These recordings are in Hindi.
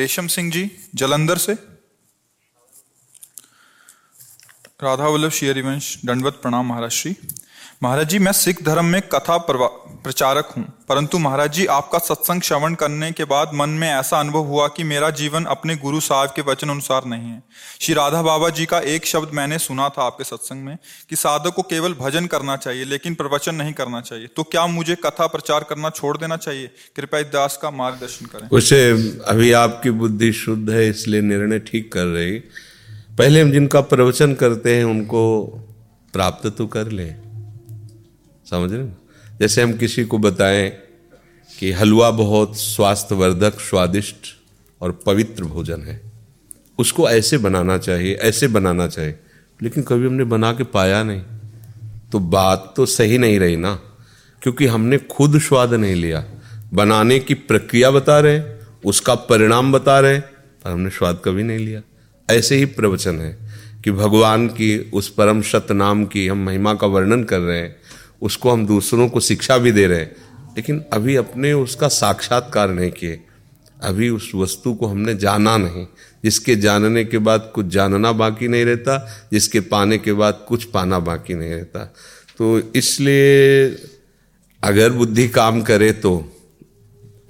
रेशम सिंह जी, जलंधर से। राधा वल्लभ, श्री हरिवंश, दंडवत प्रणाम महाराज श्री। महाराज जी, मैं सिख धर्म में कथा प्रचारक हूँ। परंतु महाराज जी आपका सत्संग श्रवण करने के बाद मन में ऐसा अनुभव हुआ कि मेरा जीवन अपने गुरु साहब के वचन अनुसार नहीं है। श्री राधा बाबा जी का एक शब्द मैंने सुना था आपके सत्संग में कि साधक को केवल भजन करना चाहिए, लेकिन प्रवचन नहीं करना चाहिए। तो क्या मुझे कथा प्रचार करना छोड़ देना चाहिए? कृपया दास का मार्गदर्शन करें। उसे, अभी आपकी बुद्धि शुद्ध है, इसलिए निर्णय ठीक कर रही। पहले हम जिनका प्रवचन करते हैं, उनको प्राप्त तो कर लें। समझ रहे? जैसे हम किसी को बताएँ कि हलवा बहुत स्वास्थ्यवर्धक, स्वादिष्ट और पवित्र भोजन है। उसको ऐसे बनाना चाहिए, ऐसे बनाना चाहिए। लेकिन कभी हमने बना के पाया नहीं। तो बात तो सही नहीं रही ना, क्योंकि हमने खुद स्वाद नहीं लिया। बनाने की प्रक्रिया बता रहे उसका परिणाम बता रहे पर हमने स्वाद कभी नहीं लिया। ऐसे ही प्रवचन है कि भगवान की उस परम सत्य नाम की हम महिमा का वर्णन कर रहे हैं। उसको हम दूसरों को शिक्षा भी दे रहे हैं। लेकिन अभी अपने उसका साक्षात्कार नहीं किए। अभी उस वस्तु को हमने जाना नहीं। जिसके जानने के बाद कुछ जानना बाकी नहीं रहता, जिसके पाने के बाद कुछ पाना बाकी नहीं रहता। तो इसलिए अगर बुद्धि काम करे तो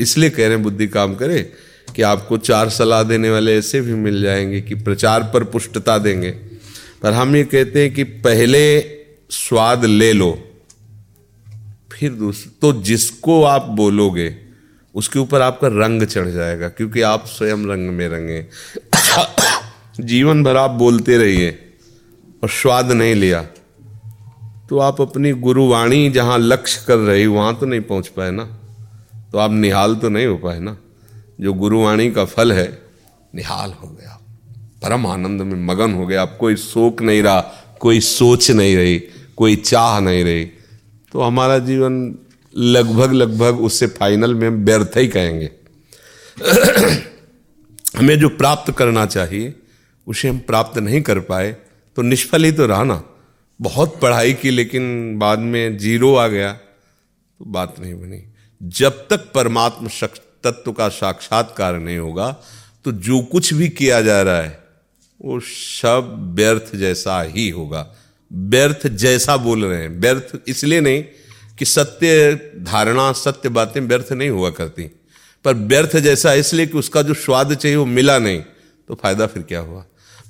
इसलिए कह रहे हैं बुद्धि काम करे कि आपको चार सलाह देने वाले ऐसे भी मिल जाएँगे कि प्रचार पर पुष्टता देंगे। पर हम ये कहते हैं कि पहले स्वाद ले लो। फिर दूसरा तो जिसको आप बोलोगे, उसके ऊपर आपका रंग चढ़ जाएगा, क्योंकि आप स्वयं रंग में रंगे। जीवन भर आप बोलते रहिए, और स्वाद नहीं लिया तो आप अपनी गुरुवाणी जहाँ लक्ष्य कर रही, वहाँ तो नहीं पहुँच पाए ना। तो आप निहाल तो नहीं हो पाए ना। जो गुरुवाणी का फल है, निहाल हो गया। परम आनंद में मगन हो गया। आप कोई शोक नहीं रहा, कोई सोच नहीं रही, कोई चाह नहीं रही। तो हमारा जीवन लगभग लगभग उससे फाइनल में हम व्यर्थ ही कहेंगे। हमें जो प्राप्त करना चाहिए, उसे हम प्राप्त नहीं कर पाए तो निष्फल ही तो रहा ना। बहुत पढ़ाई की, लेकिन बाद में ज़ीरो आ गया तो बात नहीं बनी। जब तक परमात्म तत्व का साक्षात्कार नहीं होगा तो जो कुछ भी किया जा रहा है, वो सब व्यर्थ जैसा ही होगा। व्यर्थ जैसा बोल रहे हैं। व्यर्थ इसलिए नहीं कि सत्य धारणा, सत्य बातें व्यर्थ नहीं हुआ करती। पर व्यर्थ जैसा इसलिए कि उसका जो स्वाद चाहिए वो मिला नहीं तो फ़ायदा फिर क्या हुआ?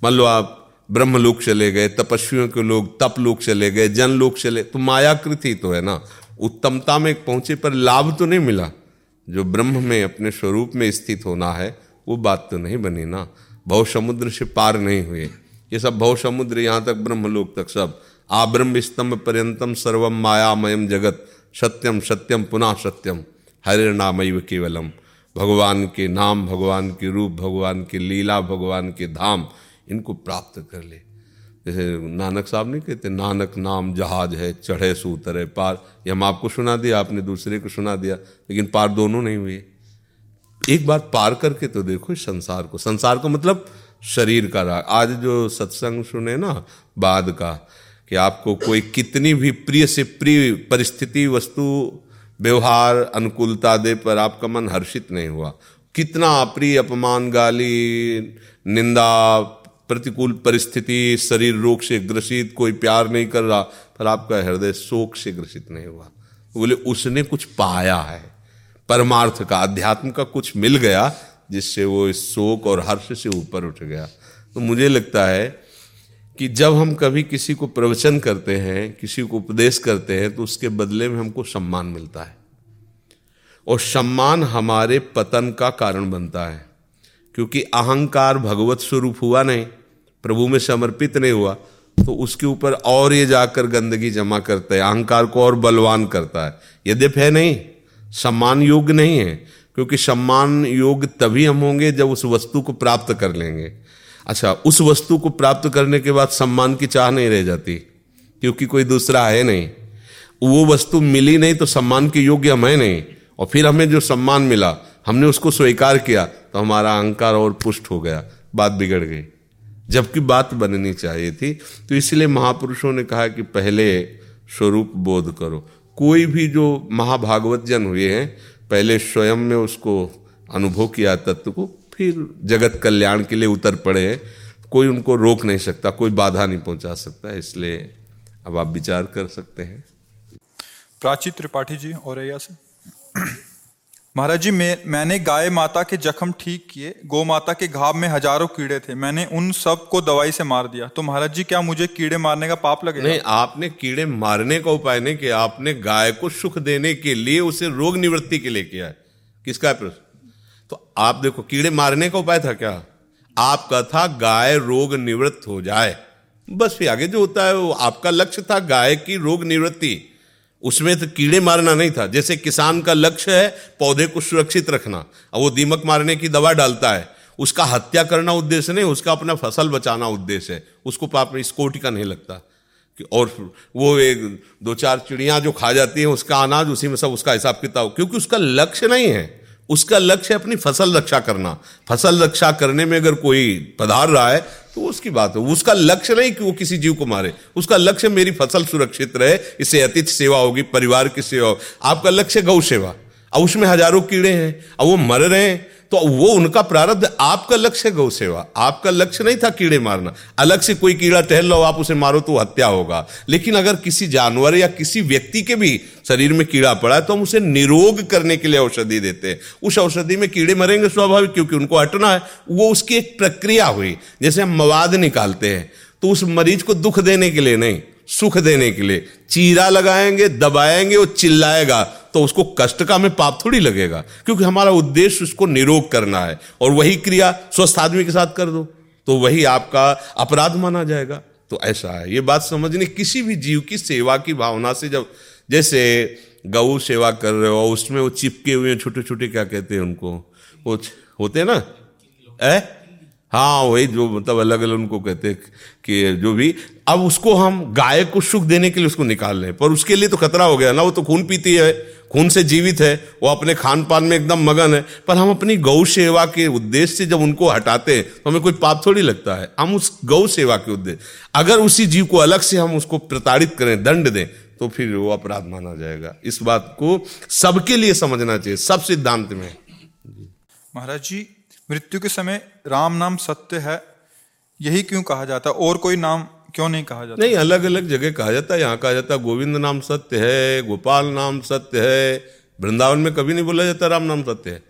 मान लो आप ब्रह्म ब्रह्मलोक चले गए, तपस्वियों के लोग तप लोक चले गए जन लोक चले तो मायाकृति तो है ना। उत्तमता में पहुँचे पर लाभ तो नहीं मिला। जो ब्रह्म में अपने स्वरूप में स्थित होना है, वो बात तो नहीं बनी ना। भव समुद्र से पार नहीं हुए। ये सब भव समुद्र, यहाँ तक ब्रह्मलोक तक सब। आब्रह्म स्तंभ पर्यंतम सर्वम मायामयम जगत। सत्यम सत्यम पुनः सत्यम हरे केवलम। भगवान के नाम, भगवान के रूप, भगवान के लीला, भगवान के धाम, इनको प्राप्त कर ले। जैसे नानक साहब नहीं कहते, नानक नाम जहाज़ है, चढ़े सो उतरे पार। ये हम आपको सुना दिया, आपने दूसरे को सुना दिया, लेकिन पार दोनों नहीं हुए। एक बार पार करके तो देखो संसार को। संसार को मतलब शरीर का राग। आज जो सत्संग सुने ना, बाद का, कि आपको कोई कितनी भी प्रिय से प्रिय परिस्थिति, वस्तु, व्यवहार, अनुकूलता दे पर आपका मन हर्षित नहीं हुआ। कितना अप्रिय अपमान, गाली, निंदा, प्रतिकूल परिस्थिति, शरीर रोग से ग्रसित, कोई प्यार नहीं कर रहा, पर आपका हृदय शोक से ग्रसित नहीं हुआ। बोले, उसने कुछ पाया है। परमार्थ का, अध्यात्म का कुछ मिल गया जिससे वो इस शोक और हर्ष से ऊपर उठ गया। तो मुझे लगता है कि जब हम कभी किसी को प्रवचन करते हैं, किसी को उपदेश करते हैं तो उसके बदले में हमको सम्मान मिलता है। और सम्मान हमारे पतन का कारण बनता है। क्योंकि अहंकार भगवत स्वरूप हुआ नहीं, प्रभु में समर्पित नहीं हुआ तो उसके ऊपर और ये जाकर गंदगी जमा करता है, अहंकार को और बलवान करता है। यद्यप है नहीं, सम्मान योग्य नहीं है। क्योंकि सम्मान योग्य तभी हम होंगे जब उस वस्तु को प्राप्त कर लेंगे। अच्छा उस वस्तु को प्राप्त करने के बाद सम्मान की चाह नहीं रह जाती, क्योंकि कोई दूसरा है नहीं। वो वस्तु मिली नहीं तो सम्मान के योग्य हम है नहीं, और फिर हमें जो सम्मान मिला, हमने उसको स्वीकार किया तो हमारा अहंकार और पुष्ट हो गया, बात बिगड़ गई। जबकि बात बननी चाहिए थी तो इसलिए महापुरुषों ने कहा कि पहले स्वरूप बोध करो। कोई भी जो महाभागवत जन हुए हैं पहले स्वयं में उसको अनुभव किया, तत्व को फिर जगत कल्याण के लिए उतर पड़े हैं। कोई उनको रोक नहीं सकता, कोई बाधा नहीं पहुँचा सकता, इसलिए अब आप विचार कर सकते हैं। प्राची त्रिपाठी जी और से। महाराज जी, मैं, मैंने गाय माता के जख्म ठीक किए, गौ माता के घाव में हज़ारों कीड़े थे, मैंने उन सबको दवाई से मार दिया। तो महाराज जी, क्या मुझे कीड़े मारने का पाप लगे नहीं, आपने कीड़े मारने का उपाय नहीं किया, आपने गाय को सुख देने के लिए उसे रोग निवृत्ति के लिए किया है। किसका प्रश्न? तो आप देखो, कीड़े मारने का उपाय था क्या? आपका था गाय रोग निवृत्त हो जाए। बस फिर आगे जो होता है, वो आपका लक्ष्य था गाय की रोग निवृत्ति। उसमें तो कीड़े मारना नहीं था। जैसे किसान का लक्ष्य है पौधे को सुरक्षित रखना। अब वो दीमक मारने की दवा डालता है। उसका हत्या करना उद्देश्य नहीं, उसका अपना फ़सल बचाना उद्देश्य है। उसको पाप, इस कोटि का नहीं लगता। कि और वो एक, दो चार चिड़ियाँ जो खा जाती हैं, उसका अनाज उसी में सब, उसका हिसाब किताब। क्योंकि उसका लक्ष्य नहीं है। उसका लक्ष्य अपनी फ़सल रक्षा करना। फ़सल रक्षा करने में अगर कोई पधार रहा है तो उसकी बात है। उसका लक्ष्य नहीं कि वो किसी जीव को मारे। उसका लक्ष्य मेरी फ़सल सुरक्षित रहे इससे अतिथि सेवा होगी, परिवार की सेवा होगी। आपका लक्ष्य गौ सेवा। अब उसमें हज़ारों कीड़े हैं, अब वो मर रहे हैं। तो वो उनका प्रारब्ध आपका लक्ष्य है गौ सेवा। आपका लक्ष्य नहीं था कीड़े मारना। अलग से कोई कीड़ा टहल लो, आप उसे मारो तो हत्या होगा। लेकिन अगर किसी जानवर या किसी व्यक्ति के भी शरीर में कीड़ा पड़ा है तो हम उसे निरोग करने के लिए औषधि देते हैं। उस औषधि में कीड़े मरेंगे स्वाभाविक, क्योंकि उनको हटना है। वो उसकी एक प्रक्रिया हुई। जैसे हम मवाद निकालते हैं तो उस मरीज़ को दुख देने के लिए नहीं। सुख देने के लिए। चीरा लगाएँगे, दबाएँगे और चिल्लाएगा तो उसको कष्ट का में पाप थोड़ी लगेगा, क्योंकि हमारा उद्देश्य उसको निरोग करना है। और वही क्रिया स्वस्थ आदमी के साथ कर दो तो वही आपका अपराध माना जाएगा। तो ऐसा है। ये बात समझनी किसी भी जीव की सेवा की भावना से जब, जैसे गऊ सेवा कर रहे हो, उसमें वो चिपके हुए छोटे छोटे क्या कहते हैं उनको? वो होते ना? हाँ वही जो मतलब अलग अलग उनको कहते हैं कि जो भी। अब उसको हम गाय को सुख देने के लिए उसको निकाल लें पर उसके लिए तो खतरा हो गया ना, वो तो खून पीती है, खून से जीवित है, वो अपने खान पान में एकदम मगन है। पर हम अपनी गौ सेवा के उद्देश्य से जब उनको हटाते हैं तो हमें कोई पाप थोड़ी लगता है। हम उस गौ सेवा के उद्देश्य अगर उसी जीव को अलग से हम उसको प्रताड़ित करें, दंड दें तो फिर वो अपराध माना जाएगा। इस बात को सबके लिए समझना चाहिए, सब सिद्धांत में। महाराज जी मृत्यु के समय राम नाम सत्य है, यही क्यों कहा जाता और कोई नाम क्यों नहीं कहा जाता? नहीं अलग अलग जगह कहा जाता है, यहाँ कहा जाता है गोविंद नाम सत्य है, गोपाल नाम सत्य है, वृंदावन में कभी नहीं बोला जाता राम नाम सत्य है।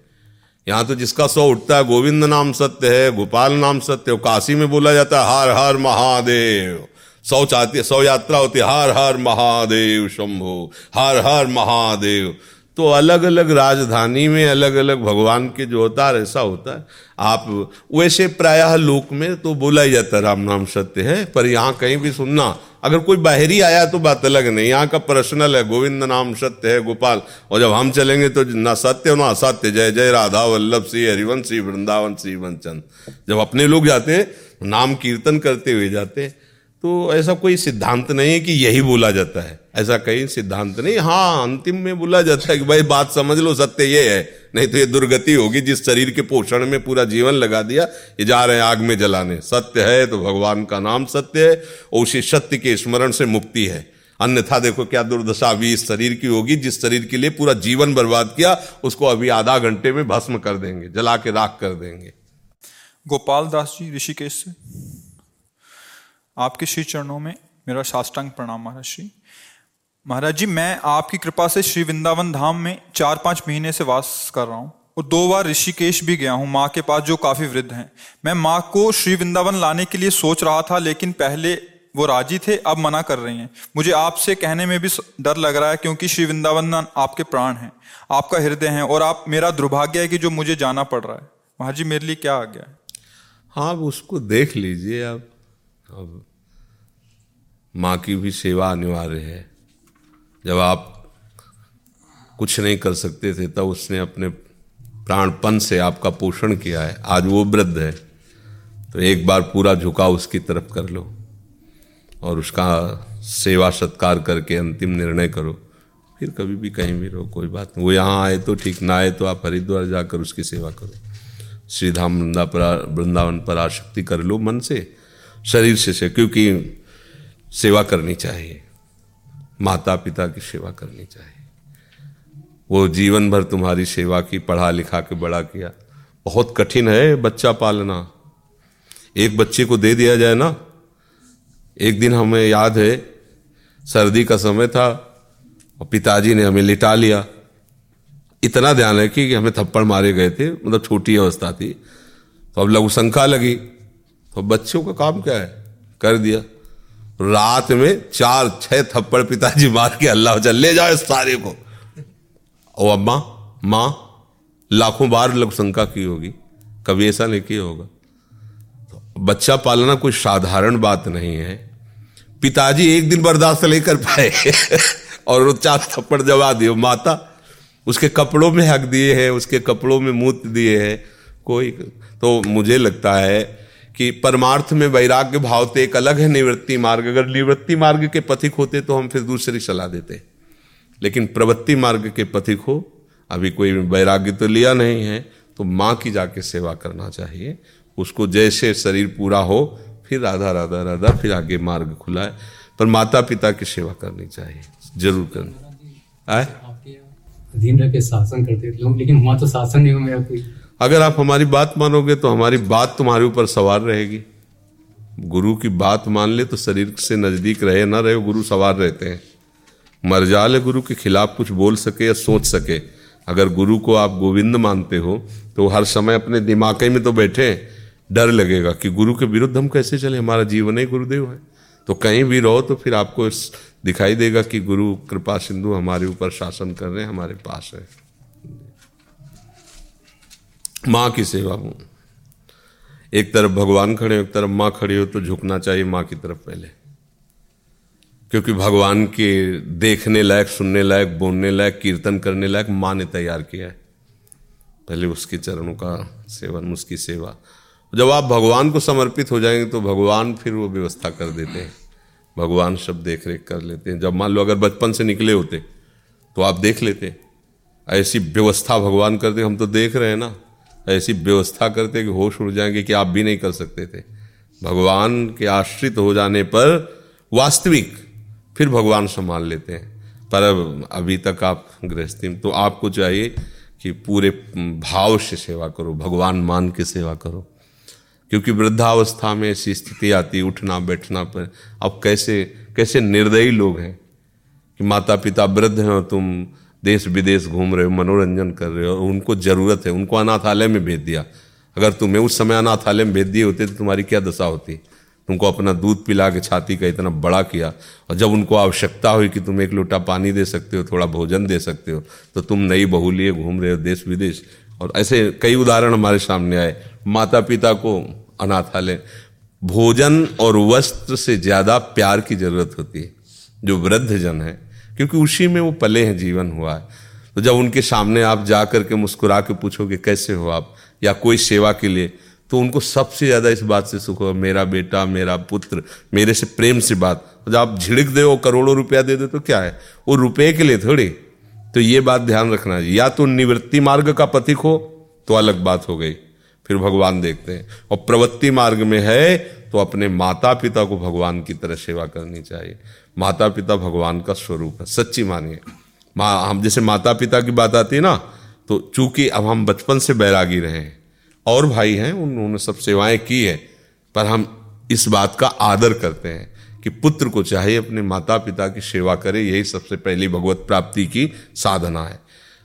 यहाँ तो जिसका सौ उठता है, गोविंद नाम सत्य है, गोपाल नाम सत्य है काशी में बोला जाता है, हर हर महादेव। सौ चाहती सौ यात्रा होती है, हर हर महादेव शंभो, हर हर महादेव। तो अलग अलग राजधानी में अलग अलग भगवान के जो अवतार, ऐसा होता है। आप वैसे प्रायः लोक में तो बोला ही जाता राम नाम सत्य है, पर यहाँ कहीं भी सुनना, अगर कोई बाहरी आया तो बात अलग नहीं, यहाँ का पर्सनल है, गोविंद नाम सत्य है, गोपाल, और जब हम चलेंगे तो ना सत्य ना असत्य, जय जय राधा वल्लभ, श्री हरिवंश, श्री वृंदावन, श्री वंचन। जब अपने लोग जाते हैं, नाम कीर्तन करते हुए जाते हैं तो ऐसा कोई सिद्धांत नहीं है कि यही बोला जाता है। ऐसा कहीं सिद्धांत नहीं हाँ अंतिम में बोला जाता है कि भाई बात समझ लो, सत्य ये है। नहीं तो ये दुर्गति होगी, जिस शरीर के पोषण में पूरा जीवन लगा दिया, ये जा रहे हैं आग में जलाने। सत्य है तो भगवान का नाम सत्य है, और उसी सत्य के स्मरण से मुक्ति है। अन्यथा देखो क्या दुर्दशा अभी इस शरीर की होगी, जिस शरीर के लिए पूरा जीवन बर्बाद किया, उसको अभी आधा घंटे में भस्म कर देंगे, जला के राख कर देंगे। गोपाल दास जी, ऋषिकेश से। आपके श्री चरणों में मेरा साष्टांग प्रणाम महाराज श्री। महाराज जी, मैं आपकी कृपा से श्री वृंदावन धाम में चार पाँच महीने से वास कर रहा हूँ और दो बार ऋषिकेश भी गया हूँ, माँ के पास जो काफ़ी वृद्ध हैं। मैं माँ को श्री वृंदावन लाने के लिए सोच रहा था, लेकिन पहले वो राज़ी थे, अब मना कर रही हैं। मुझे आपसे कहने में भी डर लग रहा है, क्योंकि श्री वृंदावन आपके प्राण हैं, आपका हृदय है, और आप मेरा दुर्भाग्य है कि जो मुझे जाना पड़ रहा है। महाराज जी, मेरे लिए क्या आ गया है? हाँ उसको देख लीजिए, आप अब माँ की भी सेवा अनिवार्य है। जब आप कुछ नहीं कर सकते थे, तब उसने अपने प्राणपन से आपका पोषण किया है। आज वो वृद्ध है तो एक बार पूरा झुकाव उसकी तरफ़ कर लो और उसका सेवा सत्कार करके अंतिम निर्णय करो। फिर कभी भी कहीं भी रहो, कोई बात नहीं। वो यहाँ आए तो ठीक, ना आए तो आप हरिद्वार जाकर उसकी सेवा करो। श्रीधाम वृंदा पर वृंदावन पर आशक्ति कर लो मन से, शरीर से से, क्योंकि सेवा करनी चाहिए। माता पिता की सेवा करनी चाहिए। वो जीवन भर तुम्हारी सेवा की, पढ़ा लिखा के बड़ा किया। बहुत कठिन है बच्चा पालना। एक बच्चे को दे दिया जाए ना। एक दिन हमें याद है, सर्दी का समय था, और पिताजी ने हमें लिटा लिया। इतना ध्यान है कि हमें थप्पड़ मारे गए थे मतलब छोटी अवस्था थी। तो अब लघु शंका लगी। तो बच्चों का काम क्या है? कर दिया। रात में चार, छह थप्पड़ पिताजी मार के अल्लाह चल ले जाओ इस सारे को। ओ अम्मा, माँ, लाखों बार लघु शंका की होगी, कभी ऐसा नहीं किया होगा। तो बच्चा पालना कोई साधारण बात नहीं है। पिताजी एक दिन बर्दाश्त नहीं कर पाए, और वो चार थप्पड़ जमा दिए। माता, उसके कपड़ों में हक दिए हैं, उसके कपड़ों में मूत दिए हैं, कोई तो मुझे लगता है कि परमार्थ में वैराग्य भाव तो एक अलग है निवृत्ति मार्ग। अगर निवृत्ति मार्ग के पथिक होते तो हम फिर दूसरी सलाह देते। लेकिन प्रवृत्ति मार्ग के पथिक हो, अभी कोई वैराग्य तो लिया नहीं है तो माँ की जाके सेवा करना चाहिए। उसको जैसे शरीर पूरा हो, फिर राधा राधा राधा, फिर आगे मार्ग खुला है। पर माता पिता की सेवा करनी चाहिए, ज़रूर करनी। आए? अधीन रह के शासन करते थे लोग, लेकिन वहाँ तो शासन नहीं हो मेरा कोई। अगर आप हमारी बात मानोगे तो हमारी बात तुम्हारे ऊपर सवार रहेगी। गुरु की बात मान ले तो शरीर से नज़दीक रहे ना रहे गुरु सवार रहते हैं। मरजाल गुरु के खिलाफ कुछ बोल सके या सोच सके। अगर गुरु को आप गोविंद मानते हो तो हर समय अपने दिमाग में तो बैठे, डर लगेगा कि गुरु के विरुद्ध हम कैसे चले? हमारा जीवन ही गुरुदेव है। तो कहीं भी रहो तो फिर आपको दिखाई देगा कि गुरु, कृपा सिंधु हमारे ऊपर शासन कर रहे हैं, हमारे पास है। माँ की सेवा हूँ। एक तरफ़ भगवान खड़े हो, एक तरफ़ माँ खड़ी हो तो झुकना चाहिए माँ की तरफ़ पहले। क्योंकि भगवान के देखने लायक, सुनने लायक, बोलने लायक, कीर्तन करने लायक माँ ने तैयार किया है। पहले उसके चरणों का सेवन, उसकी सेवा। जब आप भगवान को समर्पित हो जाएँगे तो भगवान फिर वो व्यवस्था कर देते हैं। भगवान सब देख रेख कर लेते हैं। जब मान लो अगर बचपन से निकले होते तो आप देख लेते ऐसी व्यवस्था भगवान करते, हम तो देख रहे हैं ना। ऐसी व्यवस्था करते कि होश उड़ जाएँगे कि आप भी नहीं कर सकते थे। भगवान के आश्रित हो जाने पर वास्तविक फिर भगवान संभाल लेते हैं। पर अब, अभी तक आप गृहस्थी तो आपको चाहिए कि पूरे भाव से सेवा करो, भगवान मान के सेवा करो। क्योंकि वृद्धावस्था में ऐसी स्थिति आती उठना, बैठना पर। अब कैसे कैसे निर्दयी लोग हैं कि माता पिता वृद्ध हैं और तुम देश विदेश घूम रहे हो, मनोरंजन कर रहे हो, उनको ज़रूरत है, उनको अनाथालय में भेज दिया। अगर तुम्हें उस समय अनाथालय में भेज दिए होते तो तुम्हारी क्या दशा होती? तुमको अपना दूध पिला के छाती का इतना बड़ा किया, और जब उनको आवश्यकता हुई कि तुम एक लोटा पानी दे सकते हो, थोड़ा भोजन दे सकते हो तो तुम नई बहू लिए घूम रहे हो देश विदेश और ऐसे कई उदाहरण हमारे सामने आए। माता पिता को अनाथालय। भोजन और वस्त्र से ज़्यादा प्यार की ज़रूरत होती है। जो वृद्ध जन है क्योंकि उसी में वो पले हैं, जीवन हुआ है। तो जब उनके सामने आप जा करके मुस्कुरा के पूछोगे, कैसे हो आप? या कोई सेवा के लिए तो उनको सबसे ज़्यादा इस बात से सुख होगा, मेरा बेटा, मेरा पुत्र, मेरे से प्रेम से बात। जब आप झिड़क दे वो करोड़ों रुपया दे दे तो क्या है? वो रुपये के लिए थोड़ी? तो ये बात ध्यान रखना चाहिए या तो निवृत्ति मार्ग का पथिक हो तो अलग बात हो गई। फिर भगवान देखते हैं। और प्रवृत्ति मार्ग में है तो अपने माता पिता को भगवान की तरह सेवा करनी चाहिए। माता पिता भगवान का स्वरूप है, सच्ची मानिए। माँ, हम जैसे माता पिता की बात आती है ना तो चूँकि अब हम बचपन से बैरागी रहे हैं, और भाई हैं, उन्होंने सब सेवाएँ की है, पर हम इस बात का आदर करते हैं कि पुत्र को चाहे अपने माता पिता की सेवा करे, यही सबसे पहली भगवत प्राप्ति की साधना है।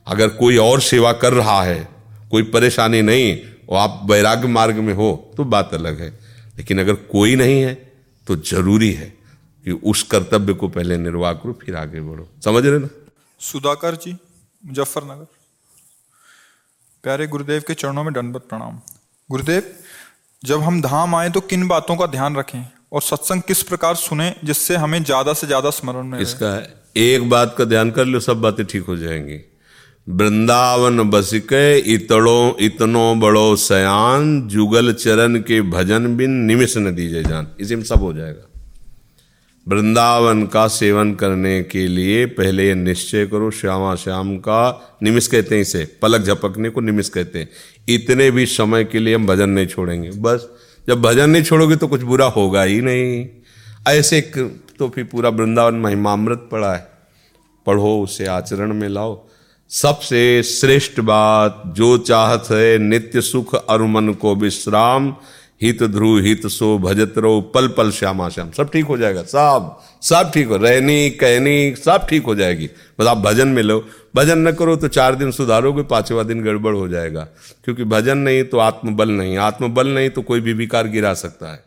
अगर कोई और सेवा कर रहा है, कोई परेशानी नहीं और आप वैराग्य मार्ग में हो तो बात अलग है। लेकिन अगर कोई नहीं है तो ज़रूरी है कि उस कर्तव्य को पहले निर्वाह करो फिर आगे बढ़ो। समझ रहे ना? सुधाकर जी मुजफ्फरनगर। प्यारे गुरुदेव के चरणों में दंडवत प्रणाम। गुरुदेव जब हम धाम आए तो किन बातों का ध्यान रखें और सत्संग किस प्रकार सुने जिससे हमें ज़्यादा से ज़्यादा स्मरण में इसका एक बात का ध्यान कर लो सब बातें ठीक हो जाएँगी। वृंदावन बसिके, इतड़ो, इतनो बड़ो सयान, जुगल चरण के भजन बिन निमिष न दीजे जान। इसी में सब हो जाएगा। वृंदावन का सेवन करने के लिए पहले निश्चय करो, श्यामा श्याम का निमिष कहते हैं इसे, पलक झपकने को निमिष कहते हैं। इतने भी समय के लिए हम भजन नहीं छोड़ेंगे। बस, जब भजन नहीं छोड़ोगे तो कुछ बुरा होगा ही नहीं। ऐसे तो फिर पूरा वृंदावन महिमामृत पड़ा है। पढ़ो उसे, आचरण में लाओ। सबसे श्रेष्ठ बात, जो चाहत है नित्य सुख अरुमन को विश्राम, हित ध्रुव हित सो भजत रहो, पल पल श्यामा श्याम। सब ठीक हो जाएगा, सब सब ठीक हो, रहनी, कहनी, सब ठीक हो जाएगी। बस आप भजन में लो। भजन न करो तो चार दिन सुधारोगे, पांचवा दिन गड़बड़ हो जाएगा। क्योंकि भजन नहीं तो आत्मबल नहीं आत्मबल नहीं तो कोई भी विकार गिरा सकता है।